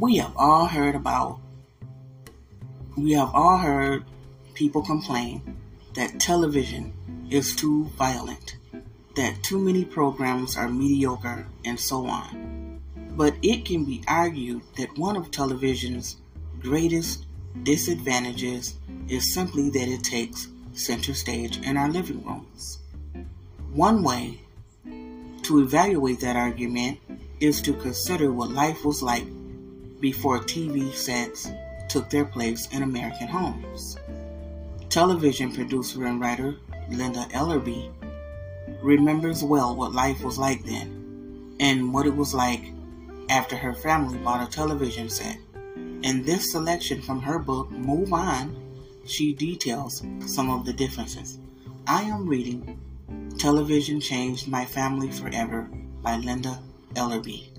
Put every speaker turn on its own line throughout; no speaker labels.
We have all heard about, we have all heard people complain that television is too violent, that too many programs are mediocre, and so on. But it can be argued that one of television's greatest disadvantages is simply that it takes center stage in our living rooms. One way to evaluate that argument is to consider what life was like before TV sets took their place in American homes. Television producer and writer Linda Ellerbee remembers well what life was like then and what it was like after her family bought a television set. In this selection from her book, Move On, she details some of the differences. I am reading Television Changed My Family Forever by Linda Ellerbee.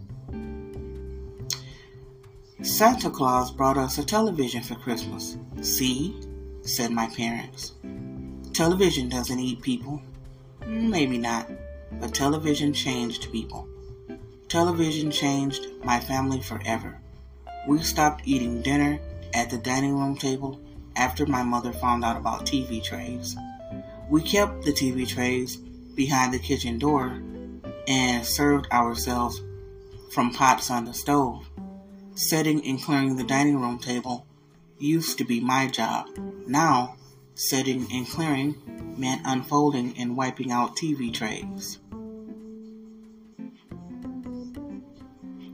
Santa Claus brought us a television for Christmas. See, said my parents. Television doesn't eat people. Maybe not, but television changed people. Television changed my family forever. We stopped eating dinner at the dining room table after my mother found out about TV trays. We kept the TV trays behind the kitchen door and served ourselves from pots on the stove. Setting and clearing the dining room table used to be my job. Now, setting and clearing meant unfolding and wiping out TV trays.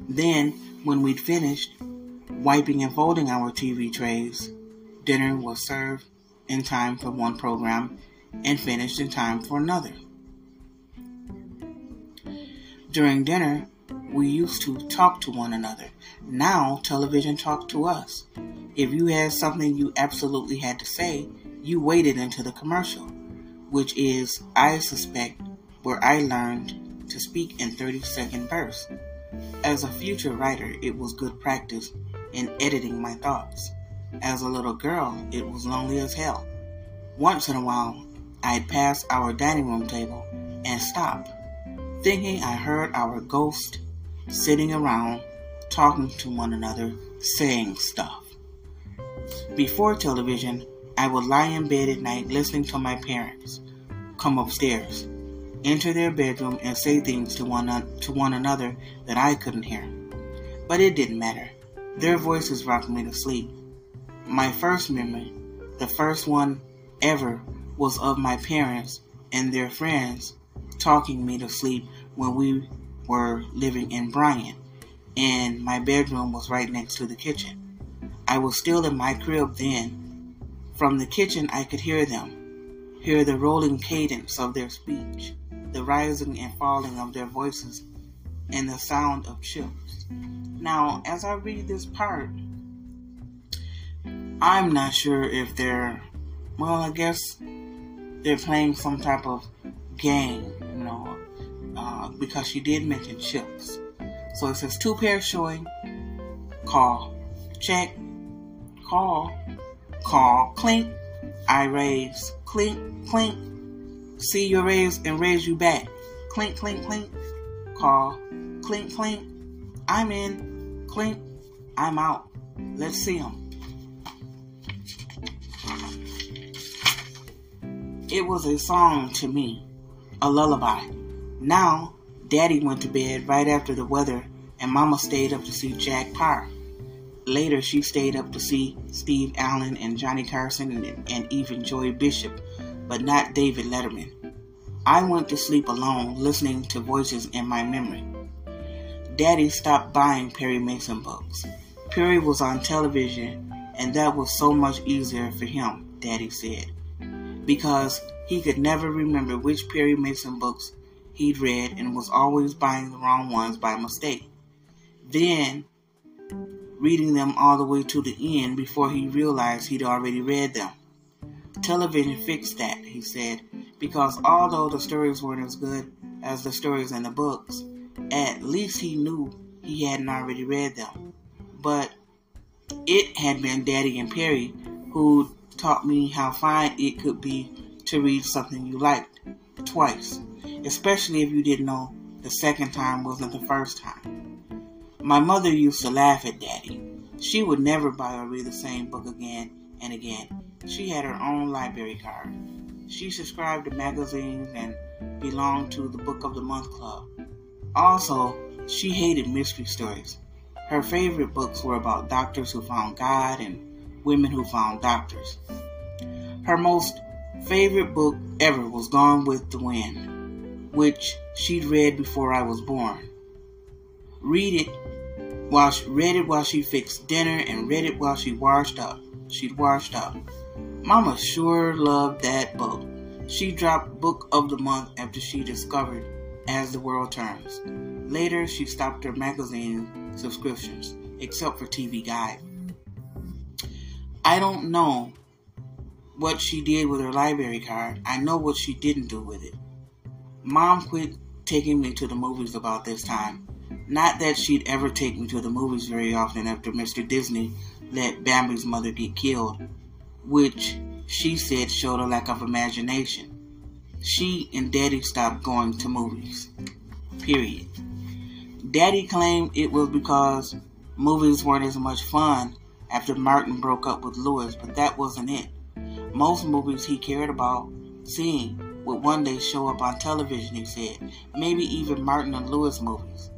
Then, when we'd finished, wiping and folding our TV trays, dinner was served in time for one program and finished in time for another. During dinner, we used to talk to one another. Now, television talked to us. If you had something you absolutely had to say, you waited into the commercial, which is, I suspect, where I learned to speak in 30 second bursts. As a future writer, it was good practice in editing my thoughts. As a little girl, it was lonely as hell. Once in a while, I'd pass our dining room table and stop, thinking I heard our ghost sitting around talking to one another, saying stuff. Before television, I would lie in bed at night listening to my parents come upstairs, enter their bedroom, and say things to one, to one another that I couldn't hear. But it didn't matter. Their voices rocked me to sleep. My first memory, the first one ever, was of my parents and their friends talking me to sleep when we were living in Bryan, and my bedroom was right next to the kitchen. I was still in my crib then. From the kitchen, I could hear them, hear the rolling cadence of their speech, the rising and falling of their voices, and the sound of chips. Now, as I read this part, I'm not sure if they're, well, I guess they're playing some type of game, uh, because she did mention chips. So it says two pairs showing, call, check, call, call, clink, I raise, clink, clink, see your raise and raise you back, clink, clink, clink, call, clink, clink, I'm in, clink, I'm out. Let's see them. It was a song to me, a lullaby. Now, Daddy went to bed right after the weather, and Mama stayed up to see Jack Paar. Later, she stayed up to see Steve Allen and Johnny Carson and, and even Joey Bishop, but not David Letterman. I went to sleep alone, listening to voices in my memory. Daddy stopped buying Perry Mason books. Perry was on television, and that was so much easier for him, Daddy said, because he could never remember which Perry Mason books he'd read and was always buying the wrong ones by mistake. Then, reading them all the way to the end before he realized he'd already read them. Television fixed that, he said, because although the stories weren't as good as the stories in the books, at least he knew he hadn't already read them. But it had been Daddy and Perry who taught me how fine it could be to read something you liked twice especially if you didn't know the second time wasn't the first time. My mother used to laugh at Daddy. She would never buy or read the same book again and again. She had her own library card. She subscribed to magazines and belonged to the Book of the Month Club. Also, she hated mystery stories. Her favorite books were about doctors who found God and women who found doctors. Her most favorite book ever was Gone with the Wind, which she'd read before I was born. Read it while she read it while she fixed dinner and read it while she washed up. She'd washed up. Mama sure loved that book. She dropped Book of the Month after she discovered As the World Turns. Later, she stopped her magazine subscriptions, except for TV Guide. I don't know what she did with her library card. I know what she didn't do with it. Mom quit taking me to the movies about this time. Not that she'd ever take me to the movies very often after Mr. Disney let Bambi's mother get killed, which she said showed a lack of imagination. She and Daddy stopped going to movies. Period. Daddy claimed it was because movies weren't as much fun after Martin broke up with Lewis, but that wasn't it. Most movies he cared about seeing would one day show up on television, he said. Maybe even Martin and Lewis movies.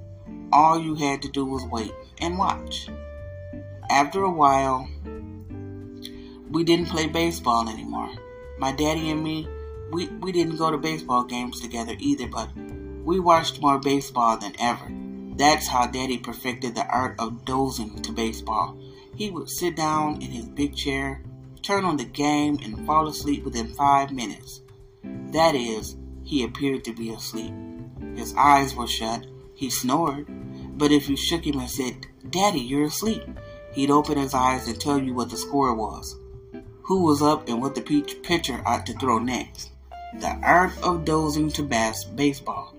All you had to do was wait and watch. After a while, we didn't play baseball anymore. My daddy and me, we, we didn't go to baseball games together either, but we watched more baseball than ever. That's how daddy perfected the art of dozing to baseball. He would sit down in his big chair, turn on the game, and fall asleep within five minutes. That is, he appeared to be asleep. His eyes were shut. He snored. But if you shook him and said, Daddy, you're asleep, he'd open his eyes and tell you what the score was, who was up, and what the pitcher ought to throw next. The art of dozing to bass baseball.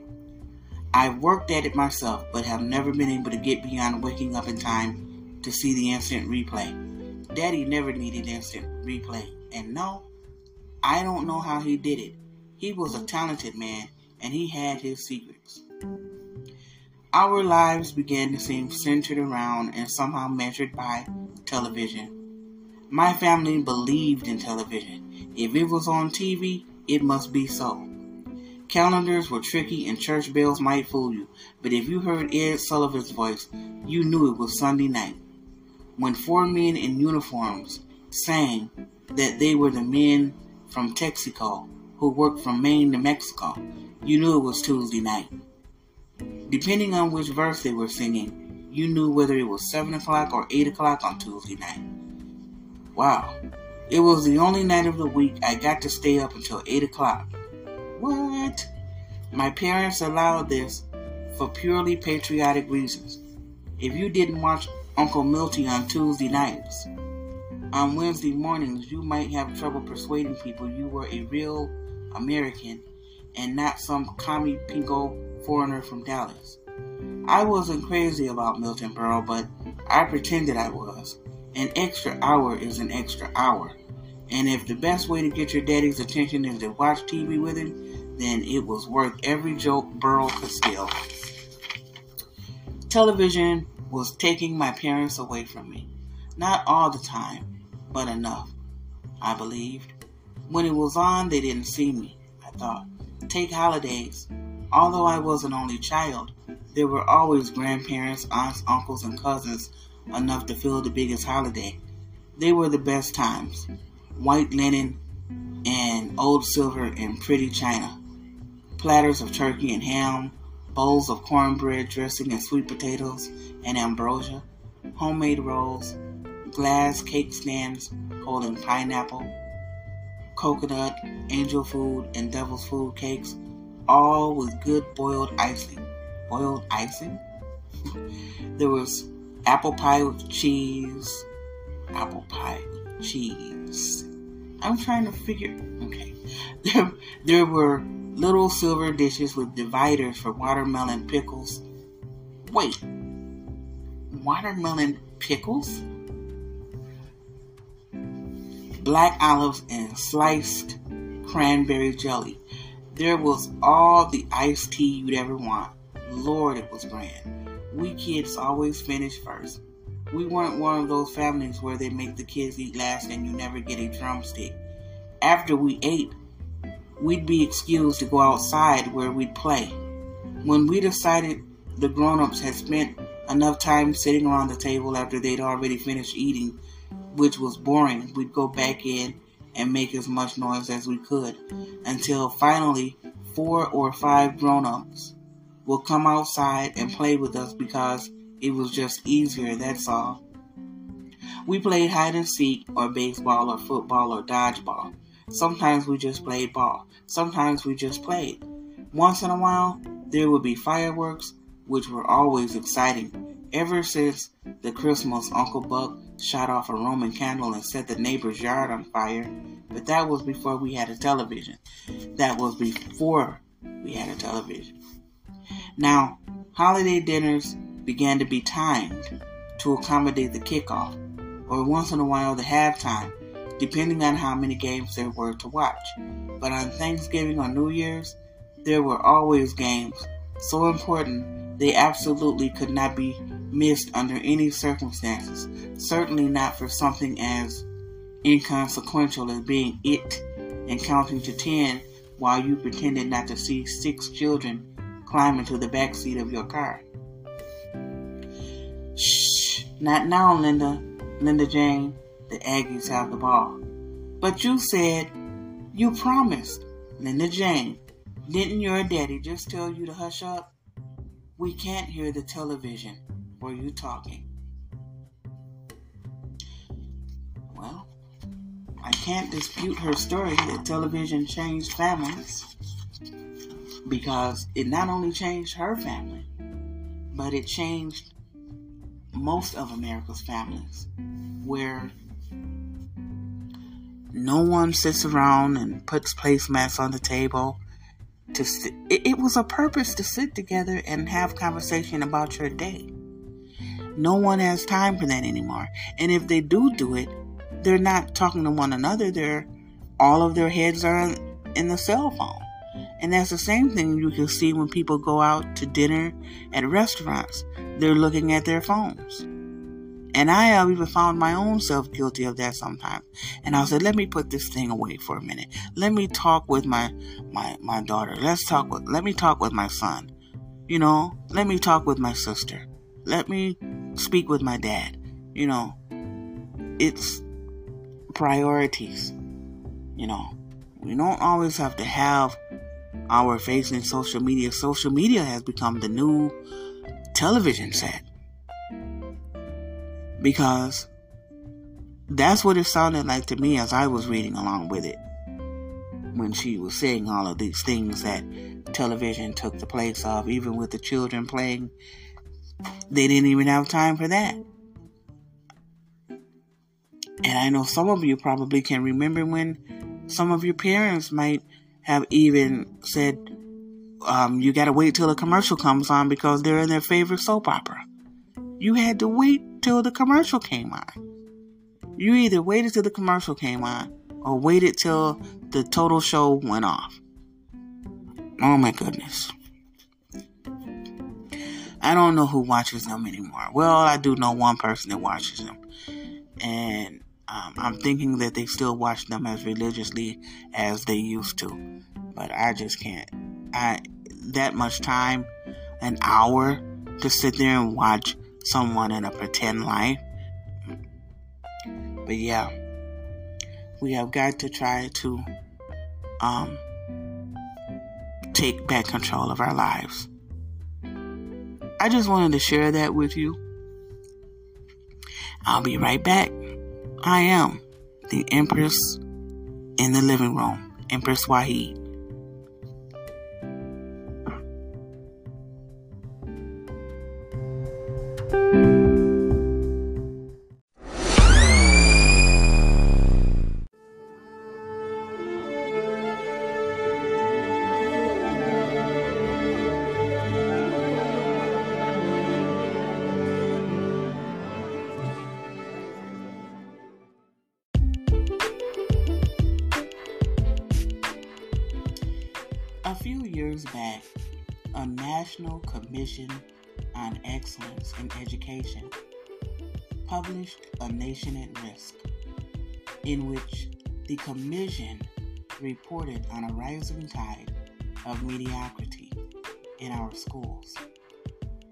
I've worked at it myself, but have never been able to get beyond waking up in time to see the instant replay. Daddy never needed instant replay, and no, I don't know how he did it. He was a talented man, and he had his secrets. Our lives began to seem centered around and somehow measured by television. My family believed in television. If it was on TV, it must be so. Calendars were tricky and church bells might fool you, but if you heard Ed Sullivan's voice, you knew it was Sunday night. When four men in uniforms sang that they were the men from Texaco who worked from Maine to Mexico, you knew it was Tuesday night. Depending on which verse they were singing, you knew whether it was 7 o'clock or 8 o'clock on Tuesday night. Wow. It was the only night of the week I got to stay up until 8 o'clock. What? My parents allowed this for purely patriotic reasons. If you didn't watch Uncle Milty on Tuesday nights, on Wednesday mornings, you might have trouble persuading people you were a real American and not some commie pinko foreigner from Dallas. I wasn't crazy about Milton Berle, but I pretended I was. An extra hour is an extra hour. And if the best way to get your daddy's attention is to watch TV with him, then it was worth every joke Berle could steal. Television was taking my parents away from me. Not all the time, but enough, I believed. When it was on, they didn't see me, I thought. Take holidays. Although I was an only child, there were always grandparents, aunts, uncles, and cousins enough to fill the biggest holiday. They were the best times white linen and old silver and pretty china, platters of turkey and ham, bowls of cornbread dressing and sweet potatoes and ambrosia, homemade rolls, glass cake stands holding pineapple, coconut, angel food, and devil's food cakes, all with good boiled icing. Boiled icing? there was apple pie with cheese. Apple pie with cheese. I'm trying to figure. Okay. There, there were little silver dishes with dividers for watermelon pickles. Wait. Watermelon pickles? Black olives and sliced cranberry jelly. There was all the iced tea you'd ever want. Lord, it was grand. we kids always finished first. We weren't one of those families where they make the kids eat last and you never get a drumstick. After we ate, we'd be excused to go outside where we'd play. When we decided the grown ups had spent enough time sitting around the table after they'd already finished eating, which was boring, we'd go back in and make as much noise as we could until finally four or five grown ups will come outside and play with us because it was just easier, that's all. We played hide and seek, or baseball, or football, or dodgeball. Sometimes we just played ball. Sometimes we just played. Once in a while, there would be fireworks, which were always exciting. Ever since the Christmas Uncle Buck shot off a Roman candle and set the neighbor's yard on fire, but that was before we had a television. That was before we had a television. Now, holiday dinners began to be timed to accommodate the kickoff, or once in a while the halftime, depending on how many games there were to watch. But on Thanksgiving or New Year's, there were always games so important they absolutely could not be missed under any circumstances, certainly not for something as inconsequential as being it and counting to ten while you pretended not to see six children climb into the back seat of your car. Shh, not now, Linda, Linda Jane. The Aggies have the ball. But you said, you promised, Linda Jane. Didn't your daddy just tell you to hush up? We can't hear the television. Were you talking? Well, I can't dispute her story that television changed families because it not only changed her family, but it changed most of America's families where no one sits around and puts placemats on the table to sit. It, it was a purpose to sit together and have conversation about your day. No one has time for that anymore. And if they do do it, they're not talking to one another. They're all of their heads are in the cell phone. And that's the same thing you can see when people go out to dinner at restaurants. They're looking at their phones. And I have even found my own self guilty of that sometimes. And I said, let me put this thing away for a minute. Let me talk with my my my daughter. Let's talk with let me talk with my son. You know, let me talk with my sister. Let me speak with my dad. You know, it's priorities. You know, we don't always have to have our face in social media. Social media has become the new television set. Because that's what it sounded like to me as I was reading along with it. When she was saying all of these things that television took the place of, even with the children playing, they didn't even have time for that. And I know some of you probably can remember when some of your parents might have even said, um, you gotta wait till the commercial comes on because they're in their favorite soap opera. You had to wait till the commercial came on. You either waited till the commercial came on or waited till the total show went off. Oh my goodness. I don't know who watches them anymore. Well, I do know one person that watches them. And um, I'm thinking that they still watch them as religiously as they used to, but I just can't. I that much time, an hour, to sit there and watch someone in a pretend life. But yeah, we have got to try to um, take back control of our lives. I just wanted to share that with you. I'll be right back. I am the Empress in the living room, Empress Wahid. Back, a national commission on Excellence in Education published A Nation at Risk, in which the Commission reported on a rising tide of mediocrity in our schools.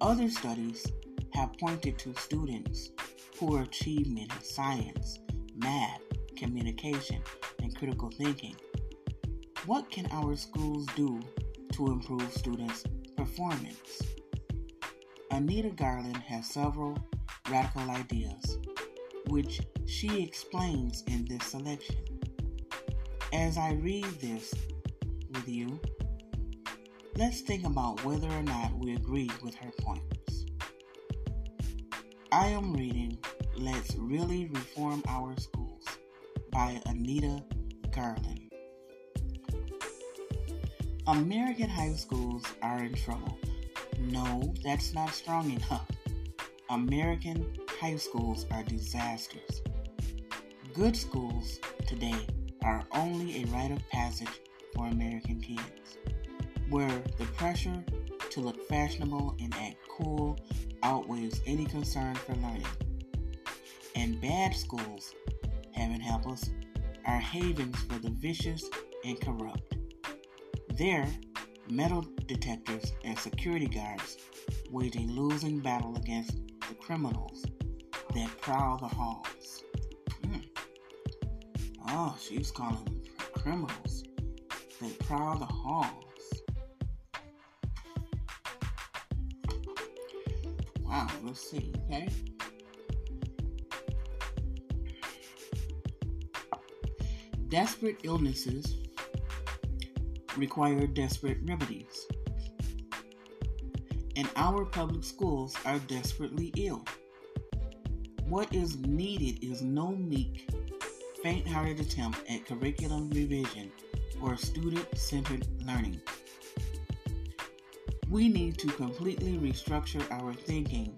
Other studies have pointed to students' poor achievement in science, math, communication, and critical thinking. What can our schools do to improve students' performance? Anita Garland has several radical ideas, which she explains in this selection. As I read this with you, let's think about whether or not we agree with her points. I am reading Let's Really Reform Our Schools by Anita Garland. American high schools are in trouble. No, that's not strong enough. American high schools are disasters. Good schools today are only a rite of passage for American kids, where the pressure to look fashionable and act cool outweighs any concern for learning. And bad schools, heaven help us, are havens for the vicious and corrupt. There, metal detectors and security guards wage a losing battle against the criminals that prowl the halls. Hmm. Oh, she's calling them criminals that prowl the halls. Wow, let's see, okay? Desperate illnesses require desperate remedies and our public schools are desperately ill. What is needed is no meek, faint hearted attempt at curriculum revision or student centered learning. We need to completely restructure our thinking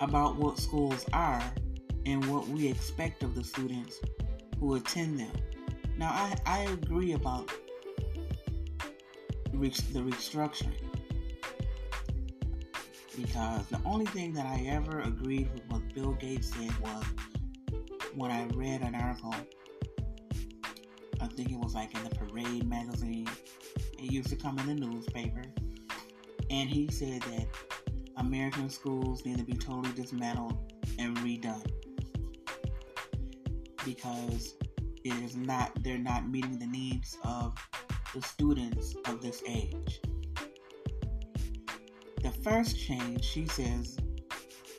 about what schools are and what we expect of the students who attend them. Now, I, I agree about the restructuring. Because the only thing that I ever agreed with what Bill Gates said was when I read an article, I think it was like in the Parade magazine, it used to come in the newspaper, and he said that American schools need to be totally dismantled and redone. Because it is not they're not meeting the needs of the students of this age. The first change, she says,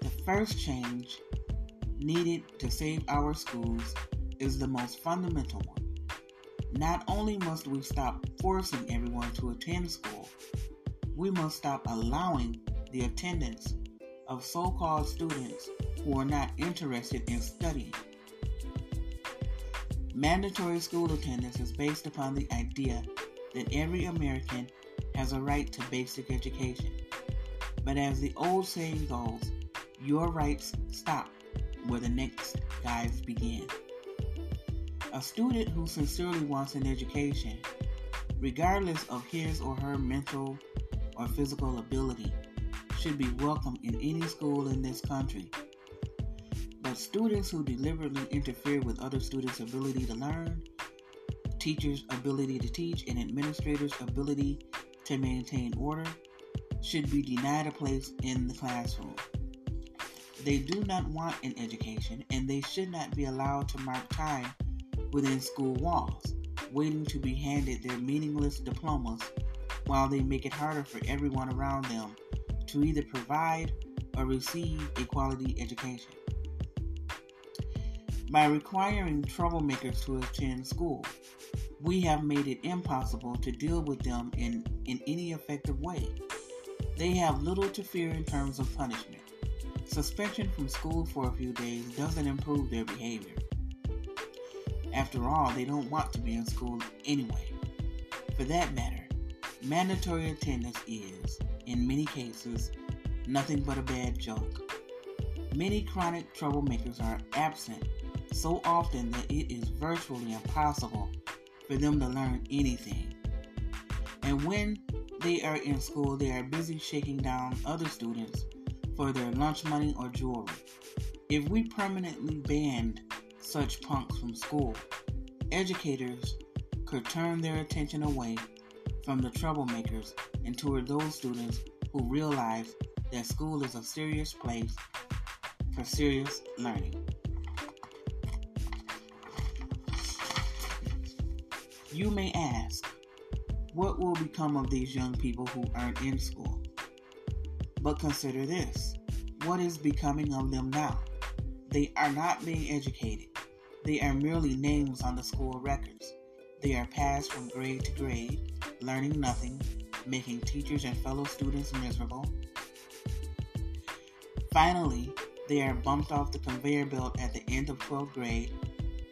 the first change needed to save our schools is the most fundamental one. Not only must we stop forcing everyone to attend school, we must stop allowing the attendance of so called students who are not interested in studying. Mandatory school attendance is based upon the idea that every American has a right to basic education. But as the old saying goes, your rights stop where the next guys begin. A student who sincerely wants an education, regardless of his or her mental or physical ability, should be welcome in any school in this country. But students who deliberately interfere with other students' ability to learn, teachers' ability to teach, and administrators' ability to maintain order should be denied a place in the classroom. They do not want an education and they should not be allowed to mark time within school walls, waiting to be handed their meaningless diplomas while they make it harder for everyone around them to either provide or receive a quality education. By requiring troublemakers to attend school, we have made it impossible to deal with them in, in any effective way. They have little to fear in terms of punishment. Suspension from school for a few days doesn't improve their behavior. After all, they don't want to be in school anyway. For that matter, mandatory attendance is, in many cases, nothing but a bad joke. Many chronic troublemakers are absent so often that it is virtually impossible for them to learn anything. And when they are in school, they are busy shaking down other students for their lunch money or jewelry. If we permanently banned such punks from school, educators could turn their attention away from the troublemakers and toward those students who realize that school is a serious place for serious learning. You may ask, what will become of these young people who aren't in school? But consider this what is becoming of them now? They are not being educated, they are merely names on the school records. They are passed from grade to grade, learning nothing, making teachers and fellow students miserable. Finally, they are bumped off the conveyor belt at the end of 12th grade,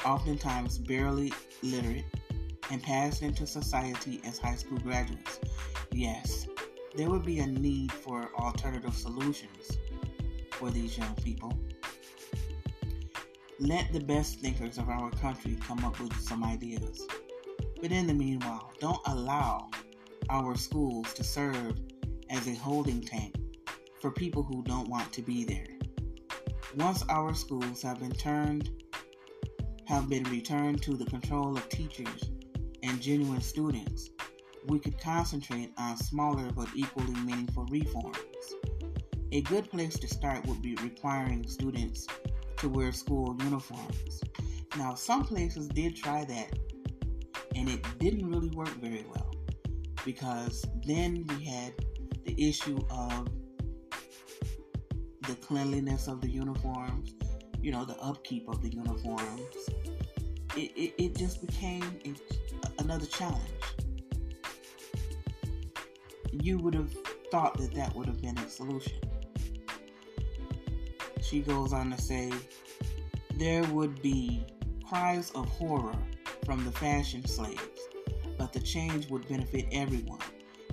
oftentimes barely literate, and passed into society as high school graduates. Yes, there would be a need for alternative solutions for these young people. Let the best thinkers of our country come up with some ideas. But in the meanwhile, don't allow our schools to serve as a holding tank for people who don't want to be there. Once our schools have been turned have been returned to the control of teachers and genuine students, we could concentrate on smaller but equally meaningful reforms. A good place to start would be requiring students to wear school uniforms. Now, some places did try that, and it didn't really work very well because then we had the issue of the cleanliness of the uniforms, you know, the upkeep of the uniforms. It, it, it just became another challenge. You would have thought that that would have been a solution. She goes on to say, there would be cries of horror from the fashion slaves, but the change would benefit everyone.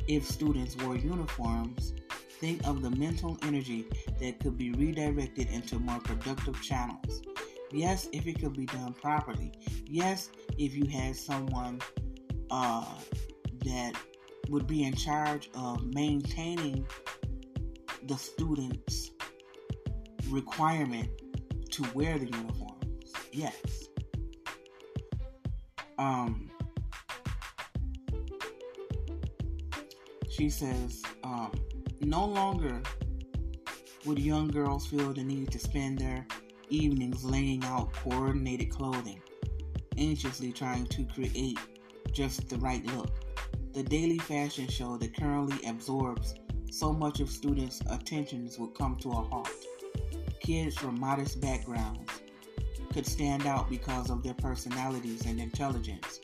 If students wore uniforms, think of the mental energy that could be redirected into more productive channels. Yes, if it could be done properly. Yes, if you had someone uh, that would be in charge of maintaining the students' requirement to wear the uniforms. Yes. Um, she says, um, no longer would young girls feel the need to spend their evenings laying out coordinated clothing, anxiously trying to create just the right look. The daily fashion show that currently absorbs so much of students' attentions would come to a halt. Kids from modest backgrounds could stand out because of their personalities and intelligence,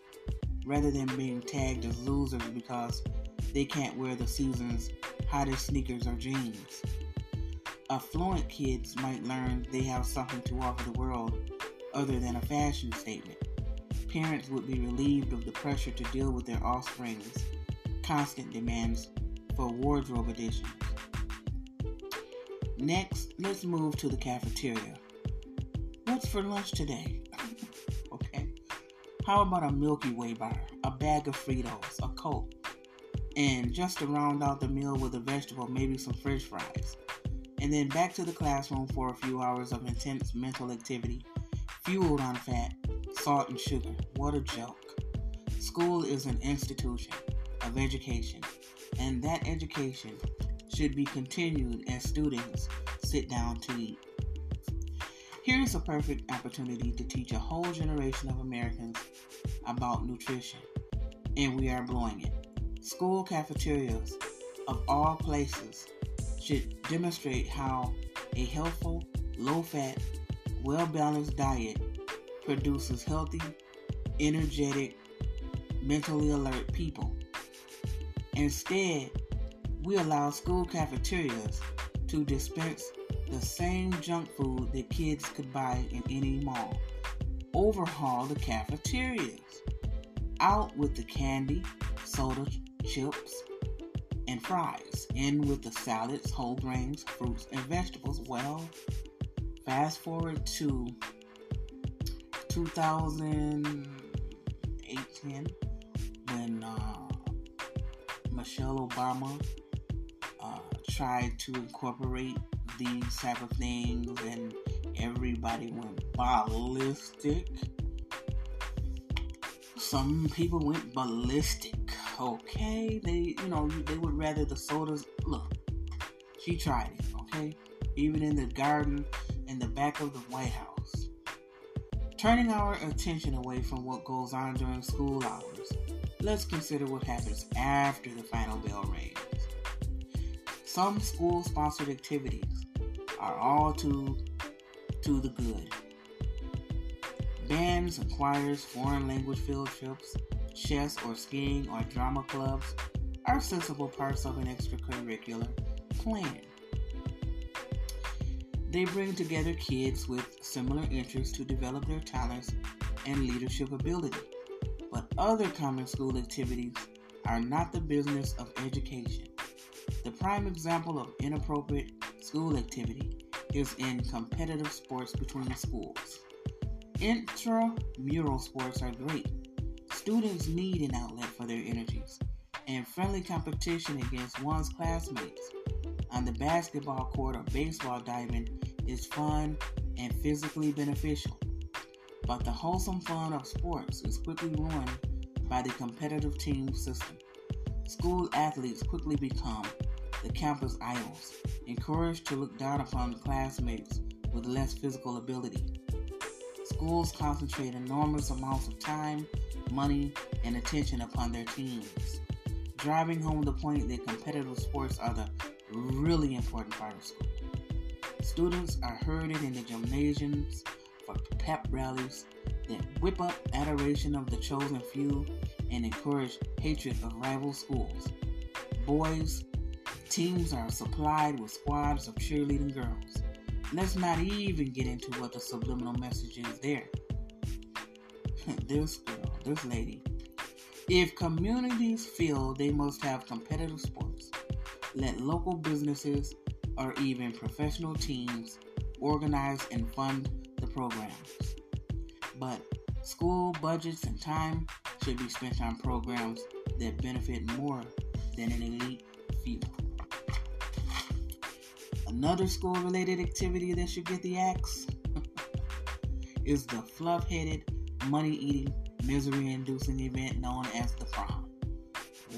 rather than being tagged as losers because they can't wear the season's hottest sneakers or jeans. Affluent kids might learn they have something to offer the world other than a fashion statement parents would be relieved of the pressure to deal with their offspring's constant demands for wardrobe additions. Next, let's move to the cafeteria. What's for lunch today? okay. How about a Milky Way bar, a bag of Fritos, a Coke, and just to round out the meal with a vegetable, maybe some french fries. And then back to the classroom for a few hours of intense mental activity, fueled on fat, salt and sugar. What a joke. School is an institution of education, and that education should be continued as students sit down to eat. Here's a perfect opportunity to teach a whole generation of Americans about nutrition, and we are blowing it. School cafeterias of all places should demonstrate how a healthful, low fat, well balanced diet produces healthy, energetic, mentally alert people. Instead, we allow school cafeterias to dispense the same junk food that kids could buy in any mall. Overhaul the cafeterias. Out with the candy, soda, chips, and fries. In with the salads, whole grains, fruits, and vegetables. Well, fast forward to 2018 when uh, Michelle Obama uh, tried to incorporate these type of things, and everybody went ballistic. Some people went ballistic. Okay, they you know they would rather the sodas. Look, she tried it. Okay, even in the garden in the back of the White House, turning our attention away from what goes on during school hours. Let's consider what happens after the final bell rings. Some school sponsored activities are all too to the good. Bands and choirs, foreign language field trips, chess or skiing or drama clubs are sensible parts of an extracurricular plan. They bring together kids with similar interests to develop their talents and leadership ability. But other common school activities are not the business of education. The prime example of inappropriate school activity is in competitive sports between schools. Intramural sports are great. Students need an outlet for their energies, and friendly competition against one's classmates on the basketball court or baseball diamond is fun and physically beneficial. But the wholesome fun of sports is quickly ruined by the competitive team system. School athletes quickly become the campus idols, encouraged to look down upon classmates with less physical ability. Schools concentrate enormous amounts of time, money, and attention upon their teams, driving home the point that competitive sports are the really important part of school. Students are herded in the gymnasiums for pep rallies that whip up adoration of the chosen few and encourage hatred of rival schools. Boys Teams are supplied with squads of cheerleading girls. Let's not even get into what the subliminal message is there. this girl, this lady. If communities feel they must have competitive sports, let local businesses or even professional teams organize and fund the programs. But school budgets and time should be spent on programs that benefit more than an elite few. Another school related activity that should get the axe is the fluff headed, money eating, misery inducing event known as the prom.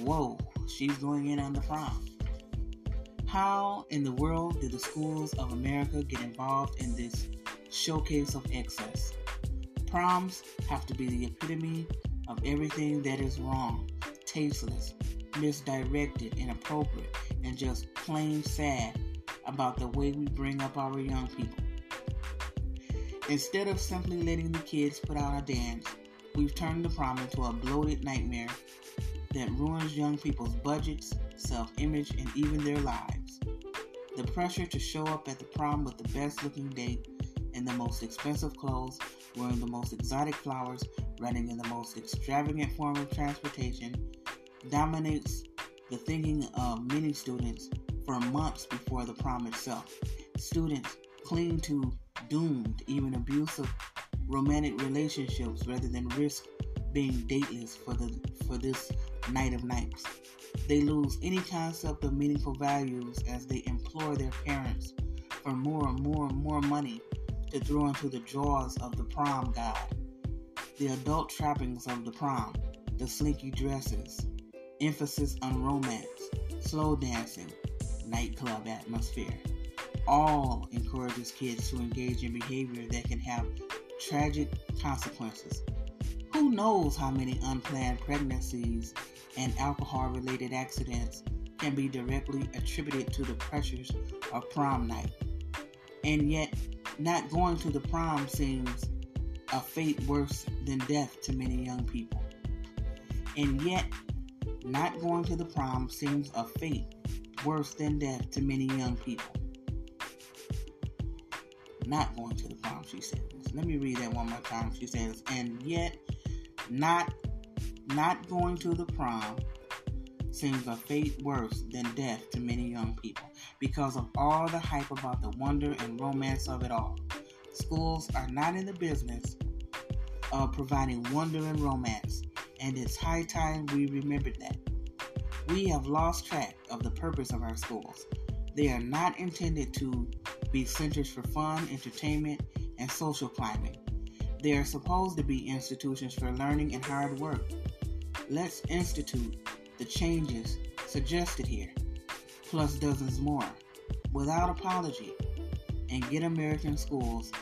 Whoa, she's going in on the prom. How in the world did the schools of America get involved in this showcase of excess? Proms have to be the epitome of everything that is wrong, tasteless, misdirected, inappropriate, and just plain sad about the way we bring up our young people. Instead of simply letting the kids put out a dance, we've turned the prom into a bloated nightmare that ruins young people's budgets, self image, and even their lives. The pressure to show up at the prom with the best looking date in the most expensive clothes, wearing the most exotic flowers, riding in the most extravagant form of transportation, dominates the thinking of many students for months before the prom itself. Students cling to doomed, even abusive romantic relationships rather than risk being dateless for the for this night of nights. They lose any concept of meaningful values as they implore their parents for more and more and more money to throw into the jaws of the prom god. The adult trappings of the prom, the slinky dresses, emphasis on romance, slow dancing, nightclub atmosphere. All encourages kids to engage in behavior that can have tragic consequences. Who knows how many unplanned pregnancies and alcohol related accidents can be directly attributed to the pressures of prom night? And yet, not going to the prom seems a fate worse than death to many young people. And yet, not going to the prom seems a fate worse than death to many young people. Not going to the prom, she says. Let me read that one more time. She says, and yet not not going to the prom seems a fate worse than death to many young people because of all the hype about the wonder and romance of it all. Schools are not in the business of providing wonder and romance, and it's high time we remembered that. We have lost track of the purpose of our schools. They are not intended to be centers for fun, entertainment, and social climbing. They are supposed to be institutions for learning and hard work. Let's institute the changes suggested here, plus dozens more, without apology, and get American schools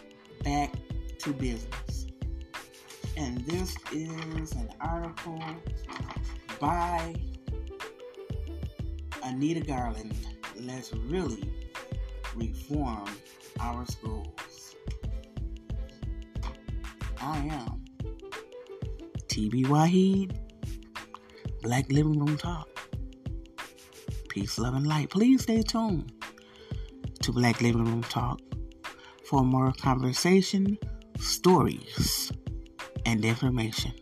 back to business. And this is an article by Anita Garland. Let's really reform our schools. I am TB Wahid, Black Living Room Talk. Peace, love, and light. Please stay tuned to Black Living Room Talk for more conversation, stories, and information.